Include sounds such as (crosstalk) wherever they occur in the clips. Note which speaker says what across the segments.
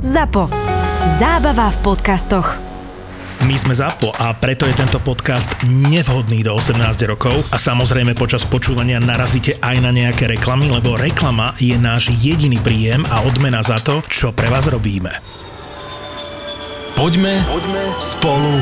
Speaker 1: ZAPO. Zábava v podcastoch.
Speaker 2: My sme ZAPO a preto je tento podcast nevhodný do 18 rokov a samozrejme počas počúvania narazíte aj na nejaké reklamy, lebo reklama je náš jediný príjem a odmena za to, čo pre vás robíme.
Speaker 3: Poďme, spolu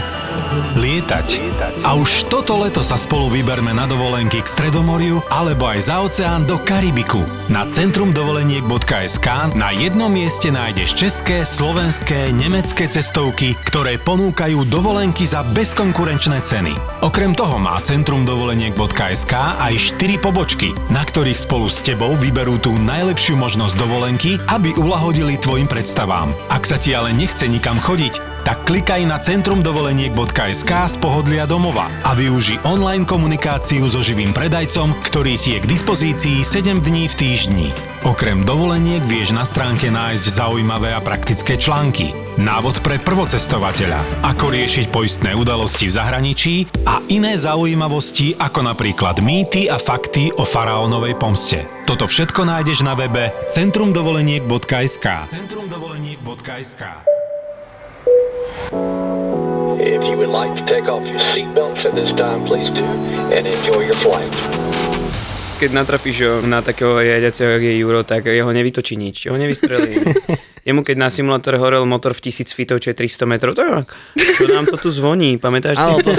Speaker 3: lietať. A už toto leto sa spolu vyberme na dovolenky k Stredomoriu alebo aj za oceán do Karibiku. Na centrumdovoleniek.sk na jednom mieste nájdeš české, slovenské, nemecké cestovky, ktoré ponúkajú dovolenky za bezkonkurenčné ceny. Okrem toho má centrumdovoleniek.sk aj 4 pobočky, na ktorých spolu s tebou vyberú tú najlepšiu možnosť dovolenky, aby ulahodili tvojim predstavám. Ak sa ti ale nechce nikam chodiť, tak klikaj na centrumdovoleniek.sk z pohodlia domova a využi online komunikáciu so živým predajcom, ktorý ti je k dispozícii 7 dní v týždni. Okrem dovoleniek vieš na stránke nájsť zaujímavé a praktické články, návod pre prvocestovateľa, ako riešiť poistné udalosti v zahraničí a iné zaujímavosti ako napríklad mýty a fakty o faraónovej pomste. Toto všetko nájdeš na webe centrumdovoleniek.sk. centrumdovoleniek.sk
Speaker 4: If you would like to take off your seatbelts at this time, please do, and enjoy your flight.
Speaker 5: Keď natrafíš na takého riadiaceho, je Euro, tak jeho nevytočí nič, ho nevystrelí. (laughs) Jemu keď na simulátor horel motor v 1000 feetov, čo je 300 metrov, to je, čo nám to tu zvoní, pamätáš si?
Speaker 6: to...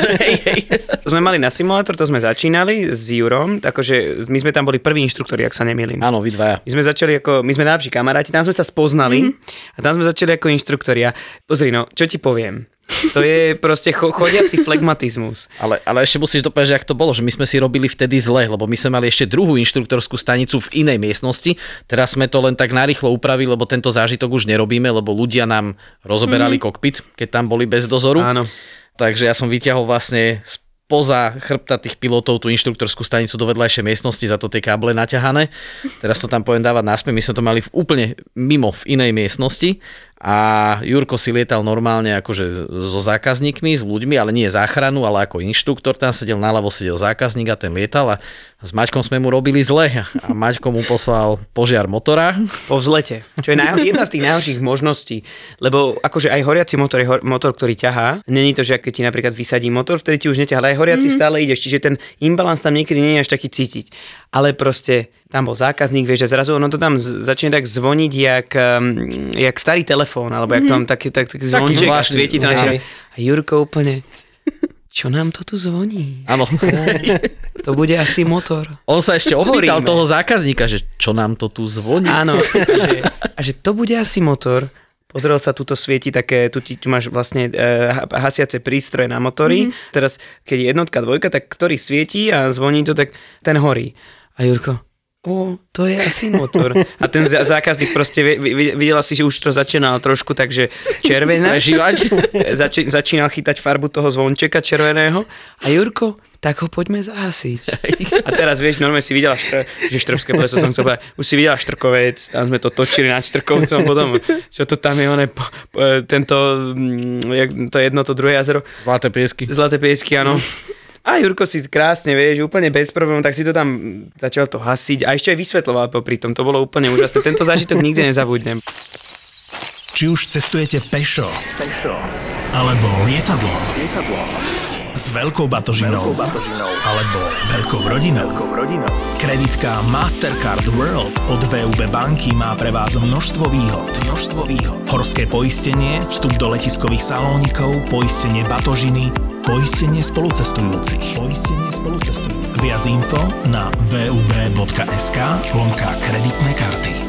Speaker 6: (laughs)
Speaker 5: to sme mali na simulátor, to sme začínali s Jurom, takže my sme tam boli prví inštruktori, ak sa nemýlim.
Speaker 6: Áno, vy dvaja.
Speaker 5: My sme začali ako, my sme najlepší kamaráti, tam sme sa spoznali mm-hmm. a tam sme začali ako inštruktori. A pozri, no, čo ti poviem? To je proste cho- chodiaci flegmatizmus.
Speaker 6: Ale, ale ešte musíš dopovedať, že ak to bolo, že my sme si robili vtedy zle, lebo my sme mali ešte druhú inštruktorskú stanicu v inej miestnosti. Teraz sme to len tak narýchlo upravili, lebo tento zážitok už nerobíme, lebo ľudia nám rozoberali mm. kokpit, keď tam boli bez dozoru.
Speaker 5: Áno.
Speaker 6: Takže ja som vyťahol vlastne spoza chrbta tých pilotov tú inštruktorskú stanicu do vedľajšej miestnosti, za to tie káble naťahané. Teraz to tam poviem dávať naspäť, my sme to mali v úplne mimo v inej miestnosti a Jurko si lietal normálne akože so zákazníkmi, s ľuďmi, ale nie záchranu, ale ako inštruktor, tam sedel naľavo, sedel zákazník a ten lietal a s Maťkom sme mu robili zle a Maťko mu poslal požiar motora.
Speaker 5: Po vzlete, čo je naj- (laughs) jedna z tých najhorších možností, lebo akože aj horiaci motor je ho- motor, ktorý ťahá. Není to, že keď ti napríklad vysadí motor, vtedy ti už neťahá, ale aj horiaci mm-hmm. stále ideš, čiže ten imbalans tam niekedy nie je až taký cítiť. Ale proste tam bol zákazník, vieš, že zrazu ono to tam začne tak zvoniť, jak, um, jak starý telefón, alebo jak to mám taký, tak, taký zvonček a svieti to na A Jurko úplne, čo nám to tu zvoní?
Speaker 6: Áno. (laughs)
Speaker 5: To bude asi motor.
Speaker 6: On sa ešte opýtal toho zákazníka, že čo nám to tu zvoní.
Speaker 5: Áno, (laughs) a že, a že to bude asi motor. Pozrel sa, tuto svieti také, tu, ti, tu máš vlastne uh, hasiace prístroje na motory. Mm-hmm. Teraz, keď je jednotka, dvojka, tak ktorý svietí a zvoní to, tak ten horí. A Jurko, o, to je asi motor. A ten zákazník proste vi- vi- videla si, že už to začínal trošku takže červená. (laughs)
Speaker 6: Prežívať.
Speaker 5: Zači- začínal chytať farbu toho zvončeka červeného. A Jurko, tak ho poďme zahasiť. (laughs) A teraz vieš, normálne si videla, štr- že štrbské pleso som chcel povedať, už si videla štrkovec, tam sme to točili nad štrkovcom, potom, čo to tam je, one, po, po, tento, mm, to jedno, to druhé jazero,
Speaker 6: Zlaté piesky.
Speaker 5: Zlaté piesky, áno. (laughs) A Jurko si krásne, vieš, úplne bez problémov, tak si to tam začal to hasiť a ešte aj vysvetloval popri tom, to bolo úplne úžasné. Tento zážitok nikdy nezabudnem.
Speaker 2: Či už cestujete pešo, pešo. alebo lietadlo, lietadlo. S veľkou batožinou, alebo veľkou rodinou. Kreditka Mastercard World od VUB banky má pre vás množstvo výhod. Množstvo výhod. Horské poistenie, vstup do letiskových salónikov, poistenie batožiny, poistenie spolucestujúcich. Poistenie spolucestujúcich. Viac info na vub.sk lomka kreditné karty.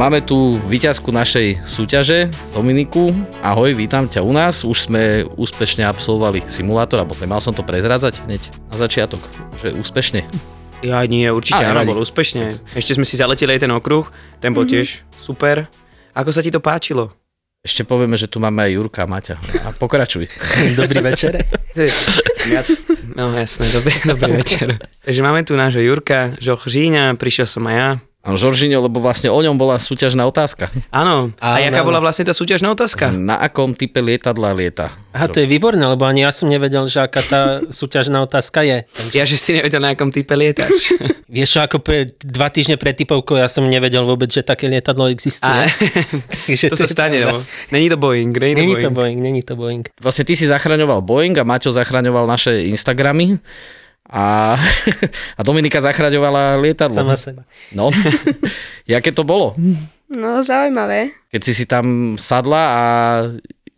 Speaker 6: Máme tu výťazku našej súťaže, Dominiku. Ahoj, vítam ťa u nás. Už sme úspešne absolvovali simulátor, alebo nemal som to prezrádzať hneď na začiatok, že úspešne.
Speaker 5: Ja nie, určite áno, bol úspešne. Ešte sme si zaleteli aj ten okruh, ten bol tiež super. Ako sa ti to páčilo?
Speaker 6: Ešte povieme, že tu máme aj Jurka a Maťa. A pokračuj. (laughs)
Speaker 7: Dobrý večer. (laughs)
Speaker 5: Ja, no jasné, dobrý, dobrý večer. (laughs) Takže máme tu nášho Jurka Žochžíňa, prišiel som aj ja.
Speaker 6: A Žoržino, lebo vlastne o ňom bola súťažná otázka.
Speaker 5: Áno, a
Speaker 7: Áno,
Speaker 5: jaká bola vlastne tá súťažná otázka?
Speaker 6: Na akom type lietadla lieta?
Speaker 7: Aha, to je výborné, lebo ani ja som nevedel, že aká tá (laughs) súťažná otázka je.
Speaker 5: Ja, že si nevedel, na akom type lietáš. (laughs)
Speaker 7: Vieš, ako pre, dva týždne pred typovkou ja som nevedel vôbec, že také lietadlo existuje.
Speaker 5: A, (laughs)
Speaker 7: Takže
Speaker 5: to sa
Speaker 7: je
Speaker 5: stane, no. Není to Boeing, není to
Speaker 7: Není
Speaker 5: Boeing.
Speaker 7: to Boeing, není to Boeing.
Speaker 6: Vlastne ty si zachraňoval Boeing a Maťo zachraňoval naše Instagramy a, (laughs) a Dominika zachraňovala lietadlo.
Speaker 7: Sama seba.
Speaker 6: No, (laughs) jaké to bolo?
Speaker 8: No, zaujímavé.
Speaker 6: Keď si si tam sadla a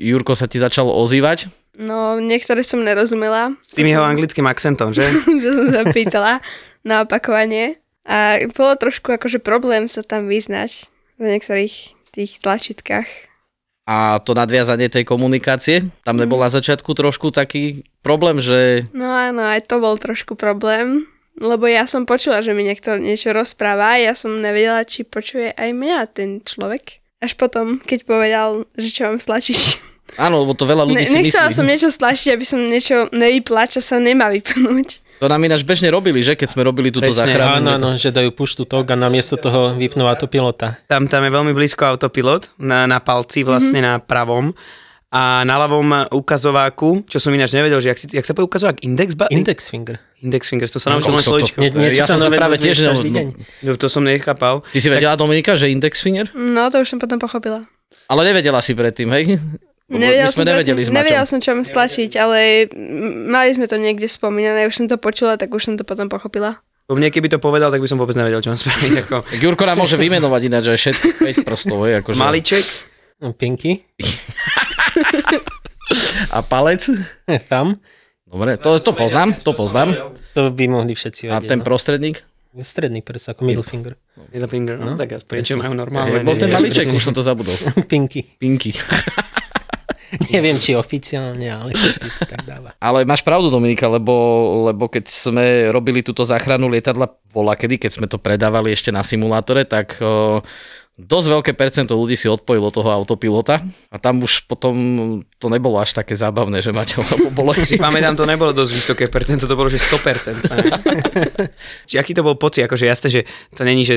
Speaker 6: Jurko sa ti začal ozývať?
Speaker 8: No, niektoré som nerozumela.
Speaker 5: S tým jeho anglickým akcentom, že? (laughs)
Speaker 8: to som sa pýtala na opakovanie. A bolo trošku akože problém sa tam vyznať v niektorých tých tlačítkach.
Speaker 6: A to nadviazanie tej komunikácie, tam nebol na začiatku trošku taký problém, že
Speaker 8: No áno, aj to bol trošku problém. Lebo ja som počula, že mi niekto niečo rozpráva a ja som nevedela, či počuje aj mňa ten človek. Až potom, keď povedal, že čo mám stlačiť.
Speaker 6: áno, lebo to veľa ľudí
Speaker 8: Ne,
Speaker 6: si
Speaker 8: nechcela
Speaker 6: myslí.
Speaker 8: som niečo stlačiť, aby som niečo nevypla, čo sa nemá vypnúť.
Speaker 6: To nám ináč bežne robili, že keď sme robili túto
Speaker 5: Presne,
Speaker 6: záchranu.
Speaker 7: Áno, áno, že dajú puštu tok a namiesto toho vypnú autopilota.
Speaker 5: Tam, tam je veľmi blízko autopilot, na, na palci vlastne
Speaker 8: Mhm.
Speaker 5: na pravom. A na ľavom ukazováku, čo som ináč nevedel, že jak, si, jak sa povie ukazovák? Index? Ba-
Speaker 7: Index finger.
Speaker 5: Index finger, to sa naučil
Speaker 6: No,
Speaker 5: len slovičko.
Speaker 7: Nie, niečo
Speaker 6: Ja som sa práve tiež- no-.
Speaker 5: No, to som nechápal.
Speaker 6: Ty si vedela, Dominika, že index finger?
Speaker 8: No, to už som potom pochopila.
Speaker 6: Ale nevedela si predtým, hej? Lebo
Speaker 8: Nevedela
Speaker 6: my sme
Speaker 8: som,
Speaker 6: nevedeli s Maťom.
Speaker 8: som, čo mám stlačiť, ale mali sme to niekde spomínané, už som to počula, tak už som to potom pochopila.
Speaker 5: Bo mne keby to povedal, tak by som vôbec nevedel, čo mám spraviť. Ako
Speaker 6: Tak Jurko nám môže vymenovať ináč aj všetko (laughs) 5 prostov, hej, akože...
Speaker 5: maliček,
Speaker 7: No, Pinky. (laughs)
Speaker 6: A palec?
Speaker 7: Tam.
Speaker 6: Dobre, to, to poznám, to poznám.
Speaker 7: To by mohli všetci
Speaker 6: A
Speaker 7: vedieť.
Speaker 6: ten
Speaker 7: no.
Speaker 6: prostredník?
Speaker 7: Stredný prst, ako middle finger.
Speaker 5: middle finger, no, tak aspoň čo majú normálne.
Speaker 6: bol ten maliček, už som to (laughs) zabudol.
Speaker 7: Pinky.
Speaker 6: Pinky. (laughs)
Speaker 7: Neviem, či oficiálne, ale (laughs) vždy to tak dáva.
Speaker 6: Ale máš pravdu, Dominika, lebo, lebo keď sme robili túto záchranu lietadla vola kedy, keď sme to predávali ešte na simulátore, tak o, dosť veľké percento ľudí si odpojilo toho autopilota a tam už potom to nebolo až také zábavné, že máte, lebo bolo (laughs)
Speaker 5: Si pamätám, to nebolo dosť vysoké percento, to bolo, že 100%. ne? Čiže aký to bol pocit? Akože jasné, že to není, že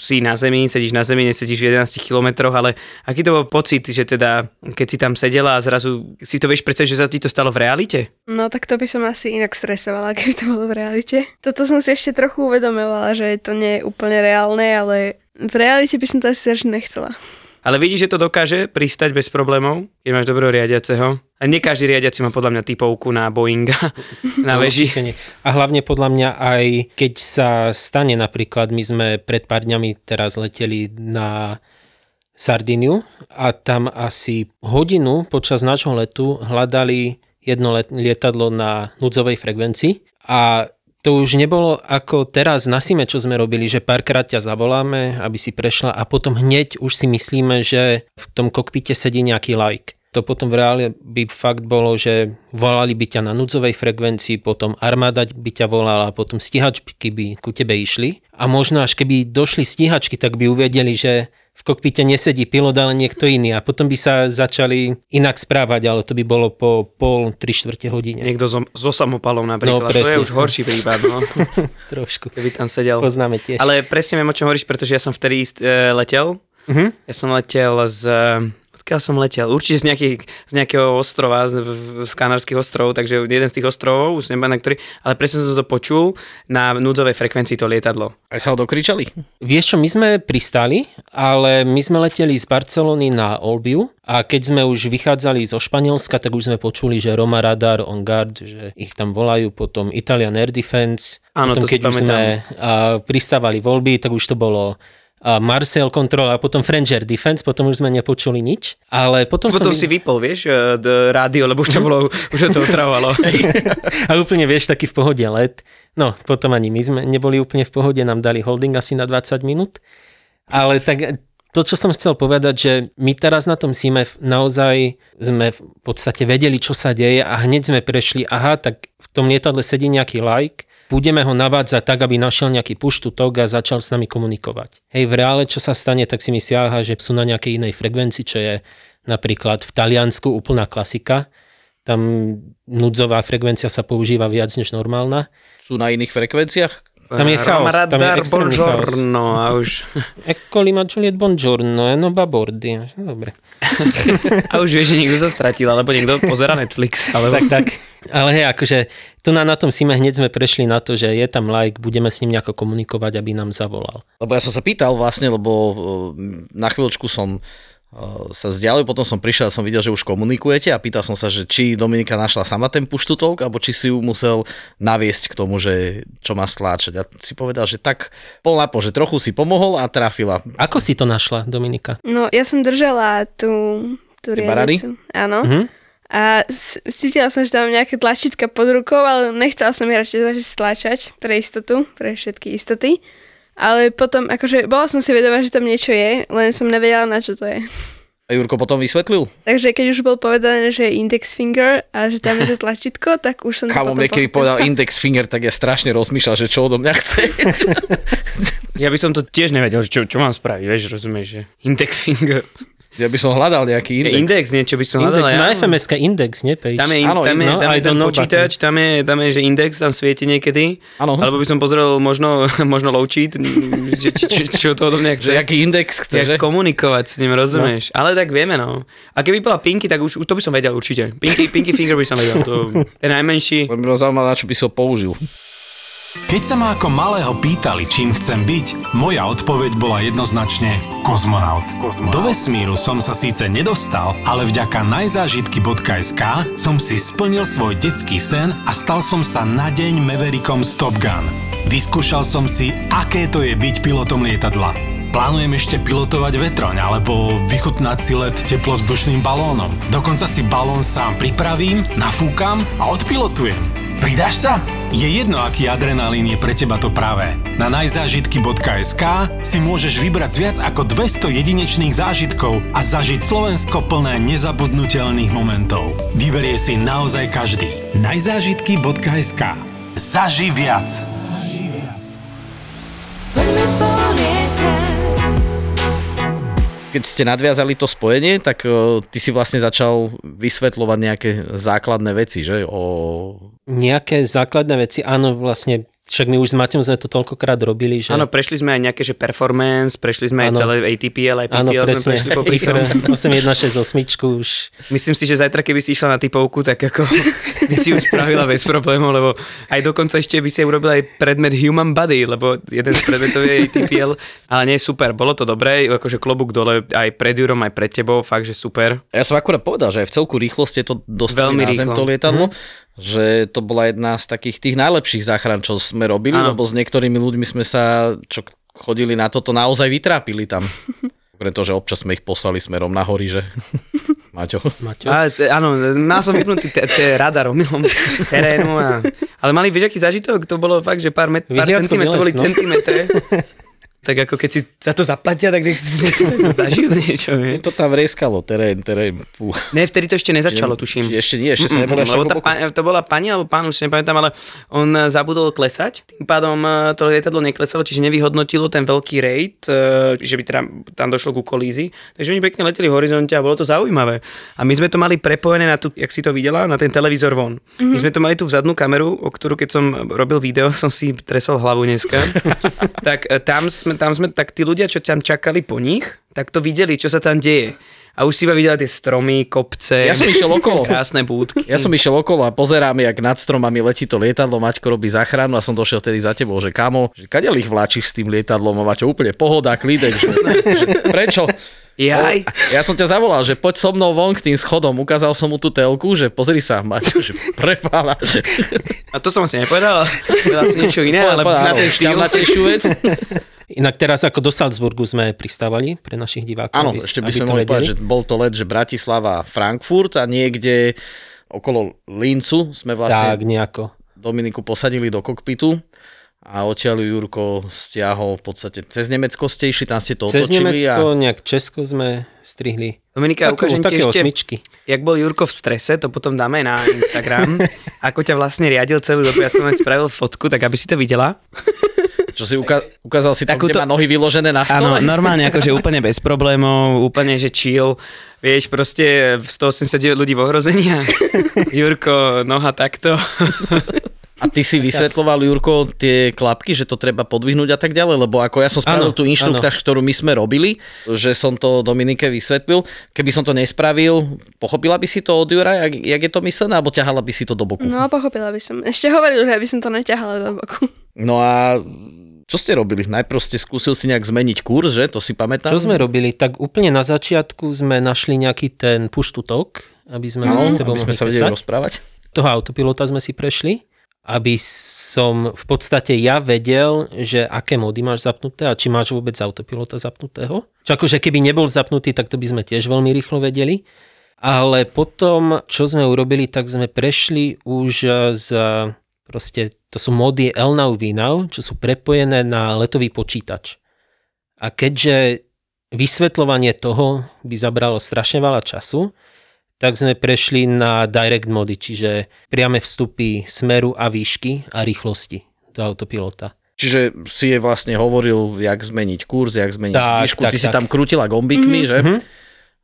Speaker 5: si na zemi, sedíš na zemi, nesedíš v 11 kilometroch, ale aký to bol pocit, že teda, keď si tam sedela a zrazu si to vieš predstaviť, že sa ti to stalo v realite?
Speaker 8: No tak to by som asi inak stresovala, keby to bolo v realite. Toto som si ešte trochu uvedomovala, že to nie je úplne reálne, ale v realite by som to asi až nechcela.
Speaker 5: Ale vidíš, že to dokáže pristať bez problémov, keď máš dobrého riadiaceho. A nie každý riadiaci má podľa mňa typovku na Boeinga (laughs) na
Speaker 7: No,
Speaker 5: veži.
Speaker 7: nie. A hlavne podľa mňa aj keď sa stane napríklad, my sme pred pár dňami teraz leteli na Sardiniu a tam asi hodinu počas nášho letu hľadali jedno let- lietadlo na núdzovej frekvencii a to už nebolo ako teraz na Sime, čo sme robili, že párkrát ťa zavoláme, aby si prešla a potom hneď už si myslíme, že v tom kokpite sedí nejaký like. To potom v reále by fakt bolo, že volali by ťa na núdzovej frekvencii, potom armáda by ťa volala, potom stíhačky by ku tebe išli. A možno až keby došli stíhačky, tak by uvedeli, že v kokpite nesedí pilot, ale niekto iný. A potom by sa začali inak správať, ale to by bolo po pol, tri štvrte hodine.
Speaker 5: Niekto so, so samopalom napríklad.
Speaker 7: No,
Speaker 5: to je už horší prípad, no. (laughs)
Speaker 7: Trošku.
Speaker 5: keby tam sedel.
Speaker 7: Poznáme tiež.
Speaker 5: Ale presne viem, o čom hovoríš, pretože ja som vtedy uh, letel.
Speaker 7: Mhm.
Speaker 5: Ja som letel z... Odkiaľ som letel? Určite z, nejakých, z nejakého ostrova, z, z Kanárskych ostrovov, takže jeden z tých ostrovov, už neviem na ktorý, ale presne som to počul na núdzovej frekvencii to lietadlo.
Speaker 6: Aj sa ho dokričali?
Speaker 7: Vieš čo, my sme pristali, ale my sme leteli z Barcelony na Olbiu a keď sme už vychádzali zo Španielska, tak už sme počuli, že Roma Radar, On Guard, že ich tam volajú, potom Italian Air Defense.
Speaker 5: Áno,
Speaker 7: potom,
Speaker 5: to si
Speaker 7: keď už sme a, pristávali v Olbi, tak už to bolo a Marcel Control a potom Air Defense, potom už sme nepočuli nič. Ale potom,
Speaker 5: Potom
Speaker 7: som...
Speaker 5: si vypol, vieš, d- rádio, lebo už to bolo, už to otravovalo. (laughs)
Speaker 7: a úplne vieš, taký v pohode let. No, potom ani my sme neboli úplne v pohode, nám dali holding asi na 20 minút. Ale tak to, čo som chcel povedať, že my teraz na tom SIME naozaj sme v podstate vedeli, čo sa deje a hneď sme prešli, aha, tak v tom lietadle sedí nejaký like, budeme ho navádzať tak, aby našiel nejaký push to talk a začal s nami komunikovať. Hej, v reále, čo sa stane, tak si myslia, že sú na nejakej inej frekvencii, čo je Napríklad v Taliansku úplná klasika. Tam núdzová frekvencia sa používa viac než normálna.
Speaker 6: Sú na iných frekvenciách?
Speaker 7: Tam je chaos, tam je extrémny chaos.
Speaker 5: buongiorno a už,
Speaker 7: Eccoli ma Juliet buongiorno, e no babordi. Dobre.
Speaker 5: a už vieš, že niekto sa stratil, alebo niekto pozera Netflix. Alebo...
Speaker 7: Tak, tak. Ale hej, akože tu na, na tom Sime hneď sme prešli na to, že je tam like, budeme s ním nejako komunikovať, aby nám zavolal.
Speaker 6: Lebo ja som sa pýtal vlastne, lebo e, na chvíľočku som sa vzdialil, potom som prišiel a som videl, že už komunikujete a pýtal som sa, že či Dominika našla sama ten push to talk, alebo či si ju musel naviesť k tomu, že čo má stláčať. A si povedal, že tak pol na pol, že trochu si pomohol a trafila.
Speaker 7: Ako si to našla, Dominika?
Speaker 8: No, ja som držala tú, tú. Áno.
Speaker 7: Mhm.
Speaker 8: A cítila som, že tam mám nejaké tlačítka pod rukou, ale nechcela som ich radšej začať stlačať pre istotu, pre všetky istoty. Ale potom, akože, bola som si vedomá, že tam niečo je, len som nevedela, na čo to je.
Speaker 6: A Jurko potom vysvetlil?
Speaker 8: Takže keď už bol povedané, že je index finger a že tam je to (laughs) tlačítko, tak už som to potom
Speaker 6: keby povedal index finger, tak ja strašne rozmýšľal, že čo odo mňa chce. (laughs)
Speaker 5: Ja by som to tiež nevedel, čo, čo mám spraviť, vieš, rozumieš, že index finger.
Speaker 6: Ja by som hľadal nejaký
Speaker 5: Index,
Speaker 6: index.
Speaker 5: index niečo by som hľadal.
Speaker 7: Index
Speaker 5: ja.
Speaker 7: na fms index, nie page.
Speaker 5: Tam je,
Speaker 6: Áno,
Speaker 5: tam je,
Speaker 7: no,
Speaker 5: tam
Speaker 7: I
Speaker 5: je ten počítač, tam je, tam je, že index tam svieti niekedy.
Speaker 6: Áno.
Speaker 5: Alebo by som pozrel možno, (laughs) možno low cheat, že, či, či, čo to odo mňa (laughs)
Speaker 6: Že
Speaker 5: chce.
Speaker 6: aký index chce, že?
Speaker 5: Jak komunikovať s ním, rozumieš? No. Ale tak vieme, no. A keby bola Pinky, tak už, už to by som vedel určite. Pinky, Pinky Finger by som vedel. To je najmenší.
Speaker 6: Len by ma zaujímalo, na čo by si ho použil.
Speaker 3: Keď sa ma ako malého pýtali, čím chcem byť, moja odpoveď bola jednoznačne kozmonaut. Do vesmíru som sa síce nedostal, ale vďaka najzážitky.sk som si splnil svoj detský sen a stal som sa na deň Maverickom z Top Gun. Vyskúšal som si, aké to je byť pilotom lietadla. Plánujem ešte pilotovať vetroň alebo vychutnať si let teplovzdušným balónom. Dokonca si balón sám pripravím, nafúkam a odpilotujem. Pridáš sa? Je jedno, aký adrenalín je pre teba to pravé. Na najzážitky.sk si môžeš vybrať z viac ako 200 jedinečných zážitkov a zažiť Slovensko plné nezabudnutelných momentov. Vyberie si naozaj každý. najzážitky.sk Zaži viac.
Speaker 6: Keď ste nadviazali to spojenie, tak uh, ty si vlastne začal vysvetľovať nejaké základné veci, že? O...
Speaker 7: Nejaké základné veci, áno, vlastne však my už s Maťom sme to toľkokrát robili, že...
Speaker 5: Áno, prešli sme aj nejaké, že performance, prešli sme aj
Speaker 7: Áno.
Speaker 5: celé ATPL, aj PPL sme
Speaker 7: presne.
Speaker 5: prešli po
Speaker 7: IFR
Speaker 5: pritom.
Speaker 7: 8168 už...
Speaker 5: Myslím si, že zajtra, keby si išla na typovku, tak ako (laughs) by si už spravila bez problémov, lebo aj dokonca ešte by si urobila aj predmet Human Body, lebo jeden z predmetov je ATPL, ale nie super, bolo to dobré, akože klobúk dole aj pred Jurom, aj pred tebou, fakt, že super.
Speaker 6: Ja som akurát povedal, že aj v celku rýchlo ste to dostali
Speaker 5: Veľmi
Speaker 6: na zem to lietadlo, že to bola jedna z takých tých najlepších záchran, čo sme robili,
Speaker 5: Áno.
Speaker 6: lebo s niektorými ľuďmi sme sa, čo chodili na toto, naozaj vytrápili tam. (laughs) Pretože občas sme ich poslali smerom na hory, že... (laughs) Maťo.
Speaker 7: Maťo?
Speaker 5: A, t- áno, mal som vypnutý t- t- radar omylom (laughs) terénu. A, ale mali, vieš, aký zážitok? To bolo fakt, že pár, met- pár centimetrov, boli
Speaker 7: výlet, no.
Speaker 5: centimetre. Tak ako keď si za to zaplatia, tak nech, nech si zažijú niečo. Nie?
Speaker 6: To tam vreskalo, terén, terén. Pú.
Speaker 5: Ne, vtedy to ešte nezačalo, tuším.
Speaker 6: Či Ešte nie, ešte sme neboli až
Speaker 5: pa, to bola pani alebo pán, už si nepamätám, ale on eh, zabudol klesať, tým pádom eh, to lietadlo neklesalo, čiže nevyhodnotilo ten veľký rate, eh, že by teda tam došlo ku kolízii. Takže oni pekne leteli v horizonte a bolo to zaujímavé. A my sme to mali prepojené na tú, jak si to videla, na ten televízor von. Mm-hmm. My sme to mali tú vzadnú kameru, o ktorú keď som robil video, (laughs) som si tresol hlavu dneska. tak tam sme, tam sme, tak tí ľudia, čo tam čakali po nich, tak to videli, čo sa tam deje. A už si iba videla tie stromy, kopce,
Speaker 6: Ja som išiel okolo.
Speaker 5: krásne búdky.
Speaker 6: Ja som išiel okolo a pozerám, jak nad stromami letí to lietadlo, Maťko robí záchranu a som došiel vtedy za tebou, že kamo, že kade ich vláčiš s tým lietadlom a Maťo úplne pohoda, klídek, že, že prečo?
Speaker 5: Jaj.
Speaker 6: Ja som ťa zavolal, že poď so mnou von k tým schodom, ukázal som mu tú telku, že pozri sa, Maťo, že prepála.
Speaker 5: A to som asi nepovedal, povedal som niečo iné, ale na ten štýl.
Speaker 6: vec.
Speaker 7: Inak teraz ako do Salzburgu sme pristávali pre našich divákov.
Speaker 6: Áno,
Speaker 7: aby-
Speaker 6: ešte by sme mohli povedať, že bol to let, že Bratislava, Frankfurt a niekde okolo Lincu sme vlastne
Speaker 7: Tak, nejako.
Speaker 6: Dominiku posadili do kokpitu a odtiaľ ju Jurko stiahol v podstate cez Nemecko ste išli, tam ste to
Speaker 7: Cez
Speaker 6: otočili
Speaker 7: Nemecko,
Speaker 6: a
Speaker 7: nejak Česko sme strihli.
Speaker 5: Dominika,
Speaker 7: Takú-
Speaker 5: ukážem ti ešte,
Speaker 7: osmičky.
Speaker 5: jak bol Jurko v strese, to potom dáme na Instagram, (laughs) ako ťa vlastne riadil celú dobu. Ja som aj spravil fotku, tak aby si to videla.
Speaker 6: Čo si uka- ukázal si tam,
Speaker 5: Takúto-
Speaker 6: kde má nohy vyložené na
Speaker 5: Áno,
Speaker 6: stole?
Speaker 5: normálne, akože úplne bez problémov, úplne, že chill. Vieš, proste 189 ľudí v ohrození a (laughs) Jurko, noha takto.
Speaker 6: A ty si vysvetloval, Jurko, tie klapky, že to treba podvihnúť a tak ďalej, lebo ako ja som spravil
Speaker 7: Áno,
Speaker 6: tú inštruktáž, ktorú my sme robili, že som to Dominike vysvetlil, keby som to nespravil, pochopila by si to od Jura, jak, jak je to myslené, alebo ťahala by si to do boku?
Speaker 8: No, pochopila by som. Ešte hovoril, že by som to neťahala do boku.
Speaker 6: No a čo ste robili? Najprv ste skúsil si nejak zmeniť kurz, že? To si pamätám.
Speaker 7: Čo sme robili? Tak úplne na začiatku sme našli nejaký ten push to talk, aby sme
Speaker 6: Áno,
Speaker 7: medzi sebou
Speaker 6: aby sme sa vedeli rozprávať.
Speaker 7: Toho autopilota sme si prešli, aby som v podstate ja vedel, že aké módy máš zapnuté a či máš vôbec autopilota zapnutého. Čo akože keby nebol zapnutý, tak to by sme tiež veľmi rýchlo vedeli. Ale potom, čo sme urobili, tak sme prešli už z proste, to sú módy LNOW VNOW, čo sú prepojené na letový počítač. A keďže vysvetľovanie toho by zabralo strašne veľa času, tak sme prešli na direct mody, čiže priame vstupy smeru a výšky a rýchlosti do autopilota.
Speaker 6: Čiže si je vlastne hovoril, jak zmeniť kurz, jak zmeniť
Speaker 7: Tak,
Speaker 6: výšku.
Speaker 7: tak,
Speaker 6: Ty si
Speaker 7: tak.
Speaker 6: tam krútila gombikmi, že?
Speaker 7: Mhm.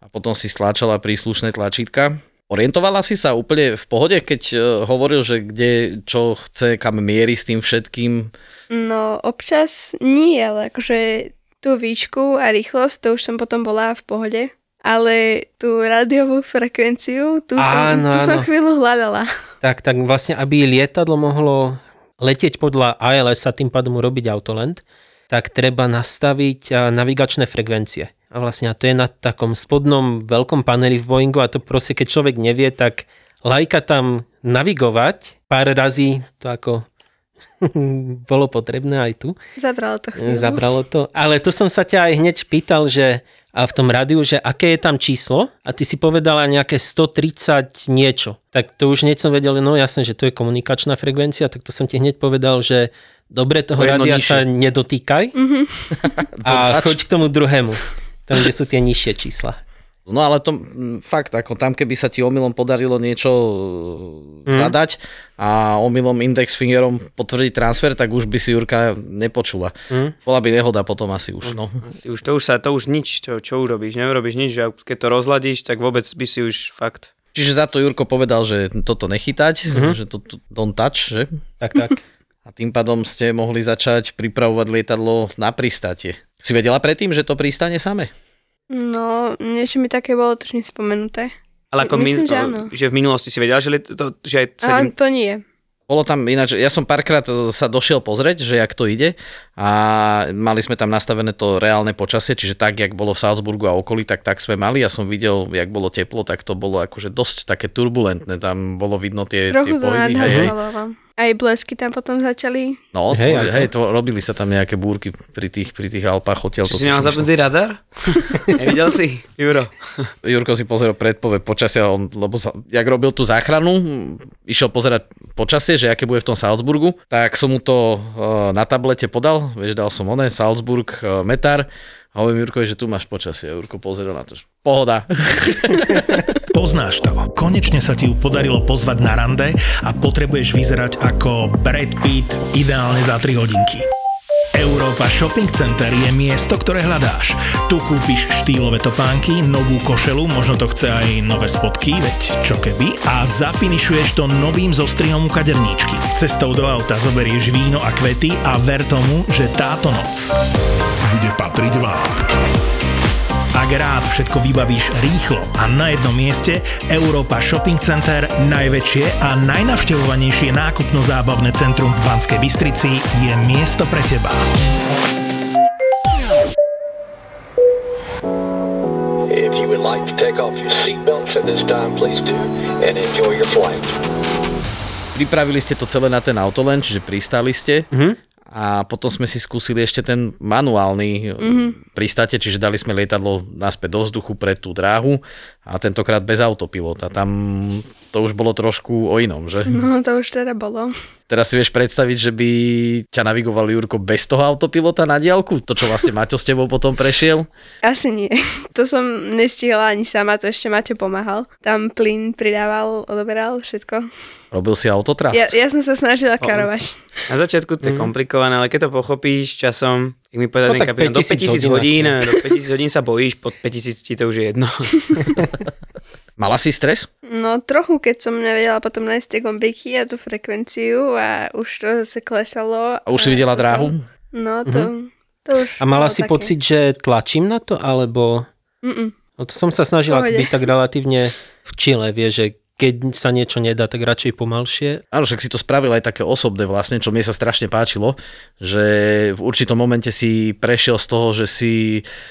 Speaker 6: A potom si stláčala príslušné tlačítka. Orientovala si sa úplne v pohode, keď e, hovoril, že kde, čo chce, kam mierí s tým všetkým?
Speaker 8: No, občas nie, ale akože tú výšku a rýchlosť, to už som potom bola v pohode. Ale tú rádiovú frekvenciu, tu som,
Speaker 7: Áno,
Speaker 8: tu som chvíľu hľadala.
Speaker 7: Tak, tak vlastne, aby lietadlo mohlo letieť podľa ILS a tým pádom urobiť autoland, tak treba nastaviť a, navigačné frekvencie. A vlastne a to je na takom spodnom veľkom paneli v Boeingu a to proste, keď človek nevie, tak lajka tam navigovať pár razy, to ako (laughs) bolo potrebné aj tu.
Speaker 8: Zabralo to chvíľu.
Speaker 7: Zabralo to. Ale to som sa ťa aj hneď pýtal, že a v tom rádiu, že aké je tam číslo a ty si povedala nejaké 130 niečo. Tak to už hneď som vedel, no jasne, že to je komunikačná frekvencia, tak to som ti hneď povedal, že dobre toho rádia
Speaker 6: nižšie.
Speaker 7: sa nedotýkaj (laughs) a choď k tomu druhému, tam, kde sú tie nižšie čísla.
Speaker 6: No ale to mm, fakt, ako tam keby sa ti omylom podarilo niečo mm. zadať a omylom index fingerom potvrdiť transfer, tak už by si Jurka nepočula. Mm. Bola by nehoda potom asi už. No.
Speaker 5: Si už, to už sa, to už nič, čo, čo urobíš, neurobíš nič, že keď to rozladíš, tak vôbec by si už fakt...
Speaker 6: Čiže za to Jurko povedal, že toto nechytať, mm-hmm. že to, to don't touch, že?
Speaker 7: Tak, tak.
Speaker 6: Tým pádom ste mohli začať pripravovať lietadlo na pristátie. Si vedela predtým, že to pristane same?
Speaker 8: No, niečo mi také bolo trošku spomenuté.
Speaker 5: Ale ako
Speaker 8: Myslím,
Speaker 5: min-
Speaker 8: že áno.
Speaker 5: že v minulosti si vedel, že, to, že aj
Speaker 8: A
Speaker 5: 7...
Speaker 8: to nie.
Speaker 6: Bolo tam ináč, ja som párkrát sa došiel pozrieť, že jak to ide a mali sme tam nastavené to reálne počasie, čiže tak, jak bolo v Salzburgu a okolí, tak tak sme mali. Ja som videl, jak bolo teplo, tak to bolo akože dosť také turbulentné, tam bolo vidno tie, tie
Speaker 8: Trochu to
Speaker 6: pohyby. Hej, hej.
Speaker 8: nadhadzovalo vám. Aj blesky tam potom začali.
Speaker 6: No,
Speaker 7: Hej,
Speaker 6: hej,
Speaker 7: ako?
Speaker 6: hej, to, robili sa tam nejaké búrky pri tých, pri tých Alpách odtiaľ.
Speaker 5: Či
Speaker 6: to
Speaker 5: si nemal
Speaker 6: som
Speaker 5: zapnutý radar? (laughs) Nevidel si? Juro.
Speaker 6: Jurko si pozeral predpoveď počasia, on, lebo sa, jak robil tú záchranu, išiel pozerať počasie, že aké bude v tom Salzburgu, tak som mu to uh, na tablete podal, vieš, dal som one, Salzburg, uh, Metar, a hovorím Jurkovi, že tu máš počasie. Jurko pozeral na to, že pohoda. (laughs)
Speaker 2: Poznáš to. Konečne sa ti ju podarilo pozvať na rande a potrebuješ vyzerať ako Brad Pitt ideálne za 3 hodinky. Európa Shopping Center je miesto, ktoré hľadáš. Tu kúpiš štýlové topánky, novú košelu, možno to chce aj nové spodky, veď čo keby, a zafinišuješ to novým zostrihom u kaderníčky. Cestou do auta zoberieš víno a kvety a ver tomu, že táto noc bude patriť vám. Ak rád všetko vybavíš rýchlo a na jednom mieste, Európa Shopping Center, najväčšie a najnavštevovanejšie nákupno-zábavné centrum v Banskej Bystrici, je miesto pre teba.
Speaker 4: If you would like to take off your seatbelts at this time, please do, and enjoy your flight.
Speaker 6: Pripravili ste to celé na ten autolen, čiže pristali ste.
Speaker 7: Mhm.
Speaker 6: A potom sme si skúsili ešte ten manuálny mm-hmm. pristáte, čiže dali sme lietadlo naspäť do vzduchu pre tú dráhu a tentokrát bez autopilota. Tam to už bolo trošku o inom, že?
Speaker 8: No to už teda bolo.
Speaker 6: Teraz si vieš predstaviť, že by ťa navigoval Jurko bez toho autopilota na diálku? To, čo vlastne Maťo s tebou potom prešiel?
Speaker 8: Asi nie. To som nestihla ani sama, to ešte Maťo pomáhal. Tam plyn pridával, odoberal všetko.
Speaker 6: Robil si autotrast?
Speaker 8: Ja, ja som sa snažila karovať.
Speaker 5: Na začiatku to je komplikované, ale keď to pochopíš časom, jak mi povedal
Speaker 7: No tak
Speaker 5: kapitán, do
Speaker 7: 5000
Speaker 5: 5000 hodín,
Speaker 7: hodín,
Speaker 5: do 5000 hodín sa bojíš, pod 5000 ti to už je jedno. (laughs)
Speaker 6: Mala si stres?
Speaker 8: No trochu, keď som nevedela potom nájsť tie gombiky a tú frekvenciu a už to zase klesalo.
Speaker 6: A už si videla dráhu?
Speaker 8: No to, to už
Speaker 7: A mala si
Speaker 8: také.
Speaker 7: pocit, že tlačím na to, alebo...
Speaker 8: Mm-mm.
Speaker 7: No to som sa snažila
Speaker 8: Pohode.
Speaker 7: byť tak relatívne v čile, vie, že keď sa niečo nedá, tak radšej pomalšie.
Speaker 6: Áno, však si to spravil aj také osobné vlastne, čo mne sa strašne páčilo, že v určitom momente si prešiel z toho, že si...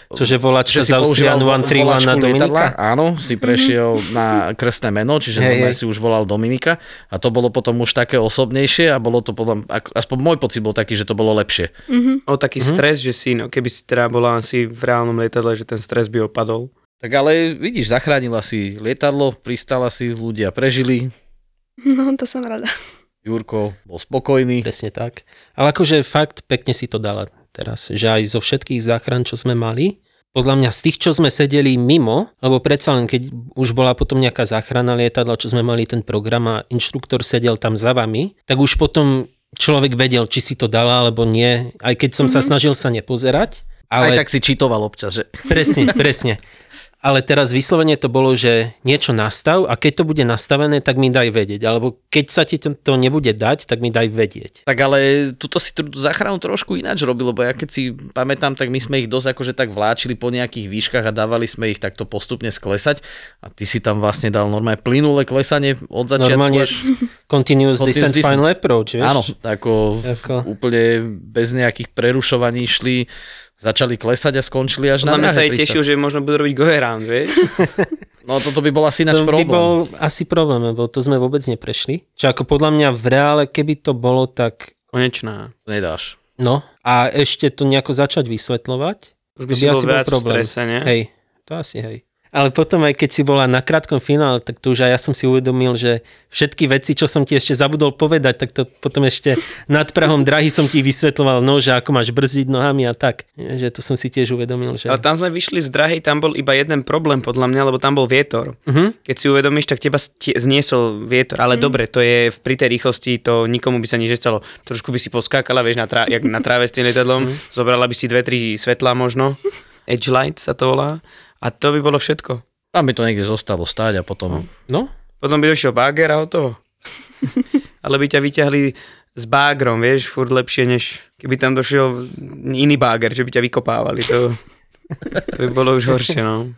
Speaker 7: Čože volačka
Speaker 6: že si
Speaker 7: z
Speaker 6: používal
Speaker 7: Austrian 131
Speaker 6: volačku
Speaker 7: na Dominika?
Speaker 6: lietadla, Áno, si prešiel na krstné meno, čiže normálne
Speaker 7: hej.
Speaker 6: si už volal Dominika a to bolo potom už také osobnejšie a bolo to ako- aspoň môj pocit bol taký, že to bolo lepšie.
Speaker 5: O taký
Speaker 7: Mhm.
Speaker 5: stres, že si, no, keby si teda bola asi v reálnom lietadle, že ten stres by opadol.
Speaker 6: Tak ale vidíš, zachránila si lietadlo, pristala si, ľudia prežili,
Speaker 8: No to som rada.
Speaker 6: Jurko bol spokojný.
Speaker 7: Presne tak. Ale akože fakt pekne si to dala teraz, že aj zo všetkých záchran, čo sme mali, podľa mňa z tých, čo sme sedeli mimo, lebo predsa len keď už bola potom nejaká záchrana lietadla, čo sme mali ten program a inštruktor sedel tam za vami, tak už potom človek vedel, či si to dala alebo nie, aj keď som mm-hmm. sa snažil sa nepozerať.
Speaker 6: Aj
Speaker 7: Ale
Speaker 6: tak si čítoval občas, že...
Speaker 7: Presne, (laughs) presne. Ale teraz vyslovene to bolo, že niečo nastav a keď to bude nastavené, tak mi daj vedieť. Alebo keď sa ti to, to nebude dať, tak mi daj vedieť.
Speaker 6: Tak ale tuto si tú záchranu trošku ináč robil, lebo ja keď si pamätám, tak my sme ich dosť akože tak vláčili po nejakých výškach a dávali sme ich takto postupne sklesať a ty si tam vlastne dal normálne plynulé klesanie od začiatku.
Speaker 7: Normálne
Speaker 6: až-
Speaker 7: continuous,
Speaker 6: Continuous
Speaker 7: descent
Speaker 6: descent.
Speaker 7: final approach, vieš?
Speaker 6: Áno, ako,
Speaker 7: Ako-
Speaker 6: úplne bez nejakých prerušovaní šli, začali klesať a skončili až na
Speaker 5: Podľa mňa sa
Speaker 6: pristáť.
Speaker 5: tešil, že možno budú robiť go around, vieš? (laughs)
Speaker 6: No toto by bol asi ináč
Speaker 7: To by
Speaker 6: problém.
Speaker 7: bol asi problém, lebo to sme vôbec neprešli. Čo ako podľa mňa v reále, keby to bolo, tak
Speaker 5: Konečná.
Speaker 6: To nedáš.
Speaker 7: no. A ešte to nejako začať vysvetľovať.
Speaker 5: Už by
Speaker 7: to
Speaker 5: si bol
Speaker 7: asi
Speaker 5: viac v strese, nie?
Speaker 7: Hej, to asi hej. Ale potom aj keď si bola na krátkom finále, tak to už aj ja som si uvedomil, že všetky veci, čo som ti ešte zabudol povedať, tak to potom ešte nad prahom drahy som ti vysvetloval, no, že ako máš brzdiť nohami a tak. Že to som si tiež uvedomil, že...
Speaker 5: Ale tam sme vyšli z drahej, tam bol iba jeden problém podľa mňa, lebo tam bol vietor.
Speaker 7: Mhm.
Speaker 5: Keď si uvedomíš, tak teba zniesol vietor, ale dobre, to je v- pri tej rýchlosti, to nikomu by sa nič nestalo. Trošku by si poskákala, vieš, na, trá- jak na tráve s tým lietadlom, zobrala by si dve, tri svetlá možno, edge light sa to volá, a to by bolo všetko.
Speaker 6: Tam by to niekde zostalo stáť a potom...
Speaker 7: No,
Speaker 5: Potom by došiel báger a hotovo. (laughs) ale by ťa vyťahli s bágrom, vieš, furt lepšie, než keby tam došiel iný báger, že by ťa vykopávali. To, to by bolo už horšie, no.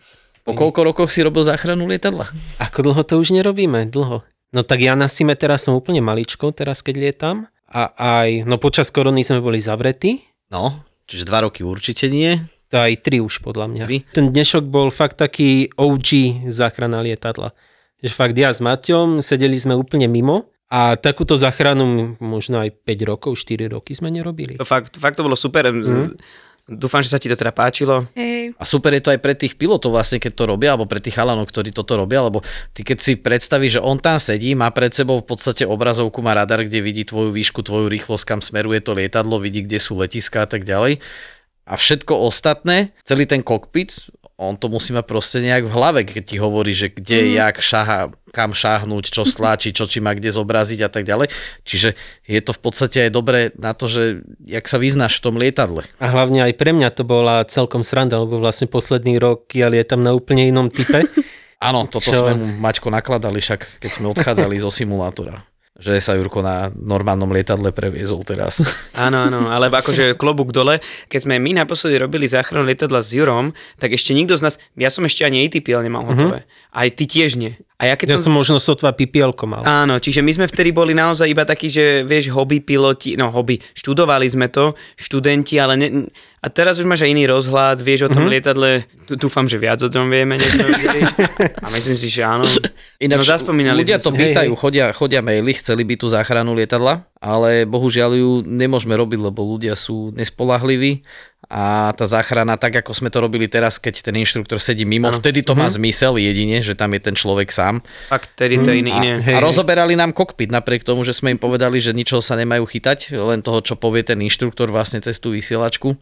Speaker 6: Po koľko rokoch si robil záchranu lietadla?
Speaker 7: ako dlho to už nerobíme? Dlho. No tak ja na Sime teraz som úplne maličko, teraz keď lietam. A aj, no počas korony sme boli zavretí.
Speaker 6: No, čiže dva roky určite nie.
Speaker 7: To aj tri už podľa mňa. Ten dnešok bol fakt taký OG záchrana lietadla. Že fakt ja s Maťom sedeli sme úplne mimo a takúto záchranu možno aj 5 rokov, 4 roky sme nerobili.
Speaker 5: To fakt, fakt to bolo super. Mm. Dúfam, že sa ti to teda páčilo.
Speaker 8: Hej.
Speaker 6: A super je to aj pre tých pilotov vlastne, keď to robia, alebo pre tých chalanov, ktorí toto robia, lebo ty keď si predstavíš, že on tam sedí, má pred sebou v podstate obrazovku, má radar, kde vidí tvoju výšku, tvoju rýchlosť, kam smeruje to lietadlo, vidí, kde sú letiská a tak ďalej. A všetko ostatné, celý ten kokpit, on to musí mať proste nejak v hlave, keď ti hovorí, že kde, mm. jak šaha, kam šáhnuť, čo (laughs) stlačiť, čo či má kde zobraziť a tak ďalej. Čiže je to v podstate aj dobré na to, že jak sa vyznáš v tom lietadle.
Speaker 7: A hlavne aj pre mňa to bola celkom sranda, lebo vlastne posledný rok ja lietam na úplne inom type. (laughs)
Speaker 6: Áno, toto
Speaker 7: Čo?
Speaker 6: sme mu Maťko nakladali, však keď sme odchádzali zo simulátora. Že sa Jurko na normálnom lietadle previezol teraz. (laughs)
Speaker 5: Áno, áno, ale akože klobúk dole. Keď sme my naposledy robili záchranu lietadla s Jurom, tak ešte nikto z nás, ja som ešte ani ATPL nemal hotové. Aj ty tiež nie. A ja keď
Speaker 7: Ja
Speaker 5: som...
Speaker 7: som možno sotva pipielko mal.
Speaker 5: Áno, čiže my sme vtedy boli naozaj iba takí, že vieš, hobby piloti, no hobby, študovali sme to, študenti, ale ne, a teraz už máš aj iný rozhľad, vieš o tom mm-hmm. lietadle, dúfam, že viac o tom vieme. (laughs) A myslím si, že áno.
Speaker 6: Ináč,
Speaker 5: no, zaspomínali
Speaker 6: ľudia to pýtajú, chodia, chodia maily, chceli by tú záchranu lietadla, ale bohužiaľ ju nemôžeme robiť, lebo ľudia sú nespolahliví a tá záchrana, tak ako sme to robili teraz, keď ten inštruktor sedí mimo,
Speaker 5: Áno.
Speaker 6: vtedy to má zmysel jedine, že tam je ten človek sám.
Speaker 5: Fakt, tedy to je iný, iné.
Speaker 6: A, a rozoberali nám kokpit, napriek tomu, že sme im povedali, že ničoho sa nemajú chytať, len toho, čo povie ten inštruktor vlastne cez tú vysielačku.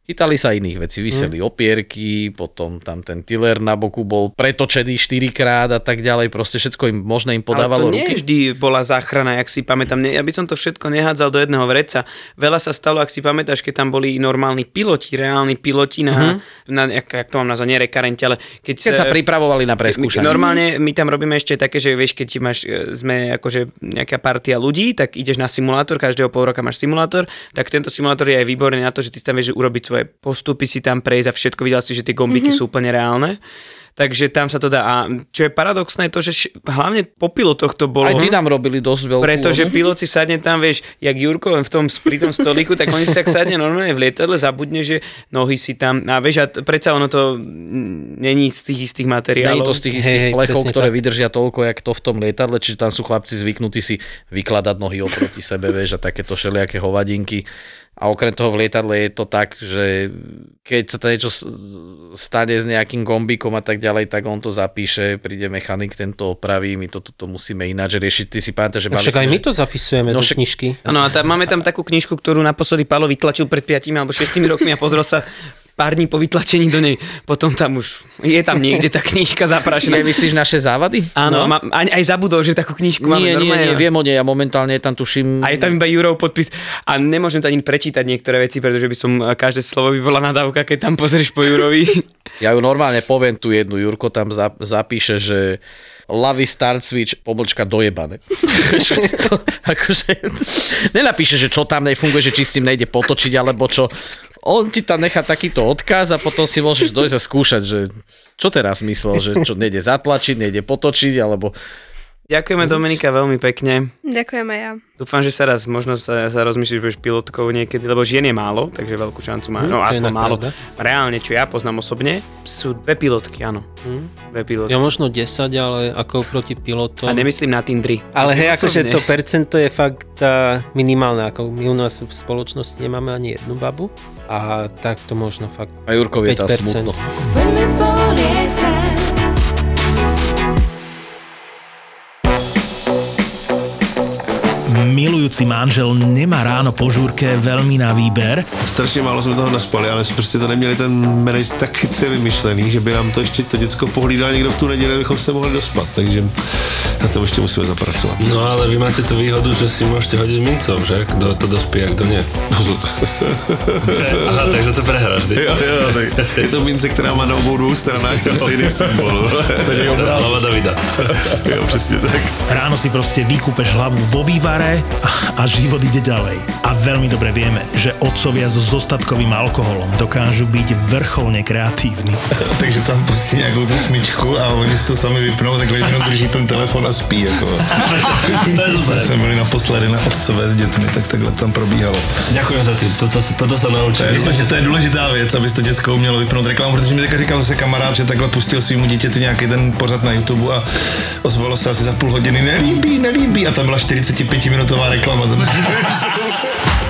Speaker 6: Chytali sa iných vecí, vyseli
Speaker 5: Mhm.
Speaker 6: opierky, potom tam ten tiller na boku bol pretočený 4 krát a tak ďalej, proste všetko im možné im podávalo
Speaker 5: Ale to nie
Speaker 6: ruky.
Speaker 5: vždy bola záchrana, jak si pamätám. Ja by som to všetko nehádzal do jedného vreca. Veľa sa stalo, ak si pamätáš, keď tam boli normálni piloti, reálni piloti na, mm-hmm. na jak, jak to mám nazvať, nie rekarenti, ale keď.
Speaker 6: Keď sa pripravovali na preskúšanie.
Speaker 5: normálne my tam robíme ešte také, že vieš, keď máš, e, sme akože nejaká partia ľudí, tak ideš na simulátor, každého pol roka máš simulátor, tak tento simulátor je aj výborný na to, že ty tam vieš urobiť svoje postupy, si tam prejsť a všetko, videl si, že tie gombiky mm-hmm. sú úplne reálne. Takže tam sa to dá. A čo je paradoxné, je to, že š- hlavne po pilotoch to bolo...
Speaker 6: Aj tí nám robili dosť veľkú...
Speaker 5: Pretože
Speaker 6: onu.
Speaker 5: pilot si sadne tam, vieš, jak Jurko len v tom, pri tom stolíku, tak oni si tak sadne normálne v lietadle, zabudne, že nohy si tam, a vieš, a t- predsa ono to není z tých istých materiálov.
Speaker 6: Je to z tých istých
Speaker 7: hej,
Speaker 6: plechov, ktoré
Speaker 7: tak.
Speaker 6: vydržia toľko, jak to v tom lietadle, čiže tam sú chlapci zvyknutí si vykladať nohy oproti sebe, vieš, a takéto všelijaké hovadinky. A okrem toho v lietadle je to tak, že keď sa tam niečo stane s nejakým gombíkom a tak ďalej, tak on to zapíše, príde mechanik, tento opraví, my to tuto musíme ináč riešiť. Ty si pamätáš, že
Speaker 7: No však
Speaker 6: sme,
Speaker 7: aj my to zapisujeme
Speaker 6: No
Speaker 7: do
Speaker 6: však-
Speaker 7: knižky.
Speaker 5: Áno, a tá, máme tam takú knižku, ktorú naposledy Palo vytlačil pred 5 alebo 6 rokmi a pozrel sa pár dní po vytlačení do nej. Potom tam už je tam niekde tá knižka zaprašená. (laughs)
Speaker 6: Nemyslíš naše závady?
Speaker 5: Áno,
Speaker 6: No?
Speaker 5: ma, aj, aj zabudol, že takú knižku máme
Speaker 6: Nie, nie,
Speaker 5: normálne.
Speaker 6: nie, viem o nej, ja momentálne tam tuším...
Speaker 5: A je tam iba Jurov podpis. A nemôžem to ani prečítať niektoré veci, pretože by som každé slovo by bola nadávka, keď tam pozrieš po Jurovi. (laughs)
Speaker 6: Ja ju normálne poviem tu jednu, Jurko tam za, zapíše, že Lavy start switch, pomlčka dojebané. (laughs) akože, nenapíše, že čo tam nefunguje, že či s tým nejde potočiť, alebo čo. On ti tam nechá takýto odkaz a potom si môžeš dojsť a skúšať, že čo teraz myslel, že čo nejde zatlačiť, nejde potočiť, alebo
Speaker 5: Ďakujeme Dominika veľmi pekne.
Speaker 8: Ďakujem aj ja.
Speaker 5: Dúfam, že sa raz možno sa, sa rozmyslíš, že budeš pilotkou niekedy, lebo žien je málo, takže veľkú šancu má.
Speaker 7: Hm,
Speaker 5: No
Speaker 7: je
Speaker 5: aspoň málo.
Speaker 7: pravda.
Speaker 5: Reálne, čo ja poznám osobne, sú dve pilotky, áno. Dve pilotky.
Speaker 7: Ja možno 10, ale ako proti pilotom.
Speaker 5: A nemyslím na Tindri.
Speaker 7: Ale hej, akože to percento je fakt minimálne, ako my u nás v spoločnosti nemáme ani jednu babu a tak to možno fakt
Speaker 6: a Jurkovi je
Speaker 7: 5%.
Speaker 6: smutno.
Speaker 1: Poďme spolu lietať.
Speaker 2: Milujúci manžel nemá ráno po žúrke veľmi na výber,
Speaker 9: Strašně málo jsme toho naspali, ale jsme prostě to neměli ten manage tak chytře vymyšlený, že by nám to ještě to děcko pohlídal někdo v tu neděli, abychom se mohli dospat, takže na tom ještě musíme zapracovat.
Speaker 10: No ale vy máte tú výhodu, že si môžete hodiť mincov, že? Kto to dospie a kto nie. (laughs) Aha, takže to prehráš vždy.
Speaker 9: Jo, jo, tak je to mince, která má na obou dvou stranách ten stejný symbol. Stejný
Speaker 10: To hlava Davida.
Speaker 9: Jo, přesně tak.
Speaker 2: Ráno si proste vykúpeš hlavu vo vývare a, život ide ďalej. A veľmi dobre vieme, že otcovia so zostatkovým alkoholom dokážu byť vrcholne kreatívni. (laughs)
Speaker 9: Takže tam pustí nějakou tu smyčku a oni si to sami vypnou, takhle jenom drží ten telefon a spí. Jako. (laughs)
Speaker 10: To je
Speaker 9: jsme (laughs) byli naposledy na otcové s dětmi, tak takhle tam probíhalo.
Speaker 10: Ďakujem za tým, toto, toto sa naučil.
Speaker 9: Myslím, že to je důležitá věc, aby to děcko umělo vypnout reklamu, protože mi teďka říkal zase kamarád, že takhle pustil svýmu dítěti nějaký ten pořad na YouTube a ozvalo se asi za půl hodiny, nelíbí, nelíbí a tam byla 45-minutová reklama. (laughs)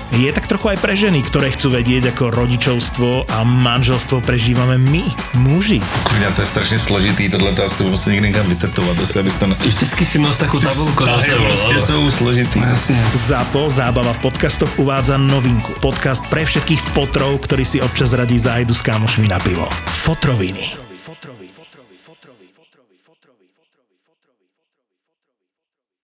Speaker 2: je tak trochu aj pre ženy, ktoré chcú vedieť, ako rodičovstvo a manželstvo prežívame my, muži.
Speaker 9: Kurňa, to je strašně složitý, tohle to asi musím někde někam vytetovat, asi abych to... Na...
Speaker 10: Vždycky si nos takú tabulku za sebou.
Speaker 9: prostě
Speaker 10: ale-
Speaker 9: jsou složitý.
Speaker 2: ZAPO, zábava v podcastoch, uvádza novinku. Podcast pre všetkých fotrov, ktorí si občas radí zájdu s kámošmi na pivo. Fotroviny.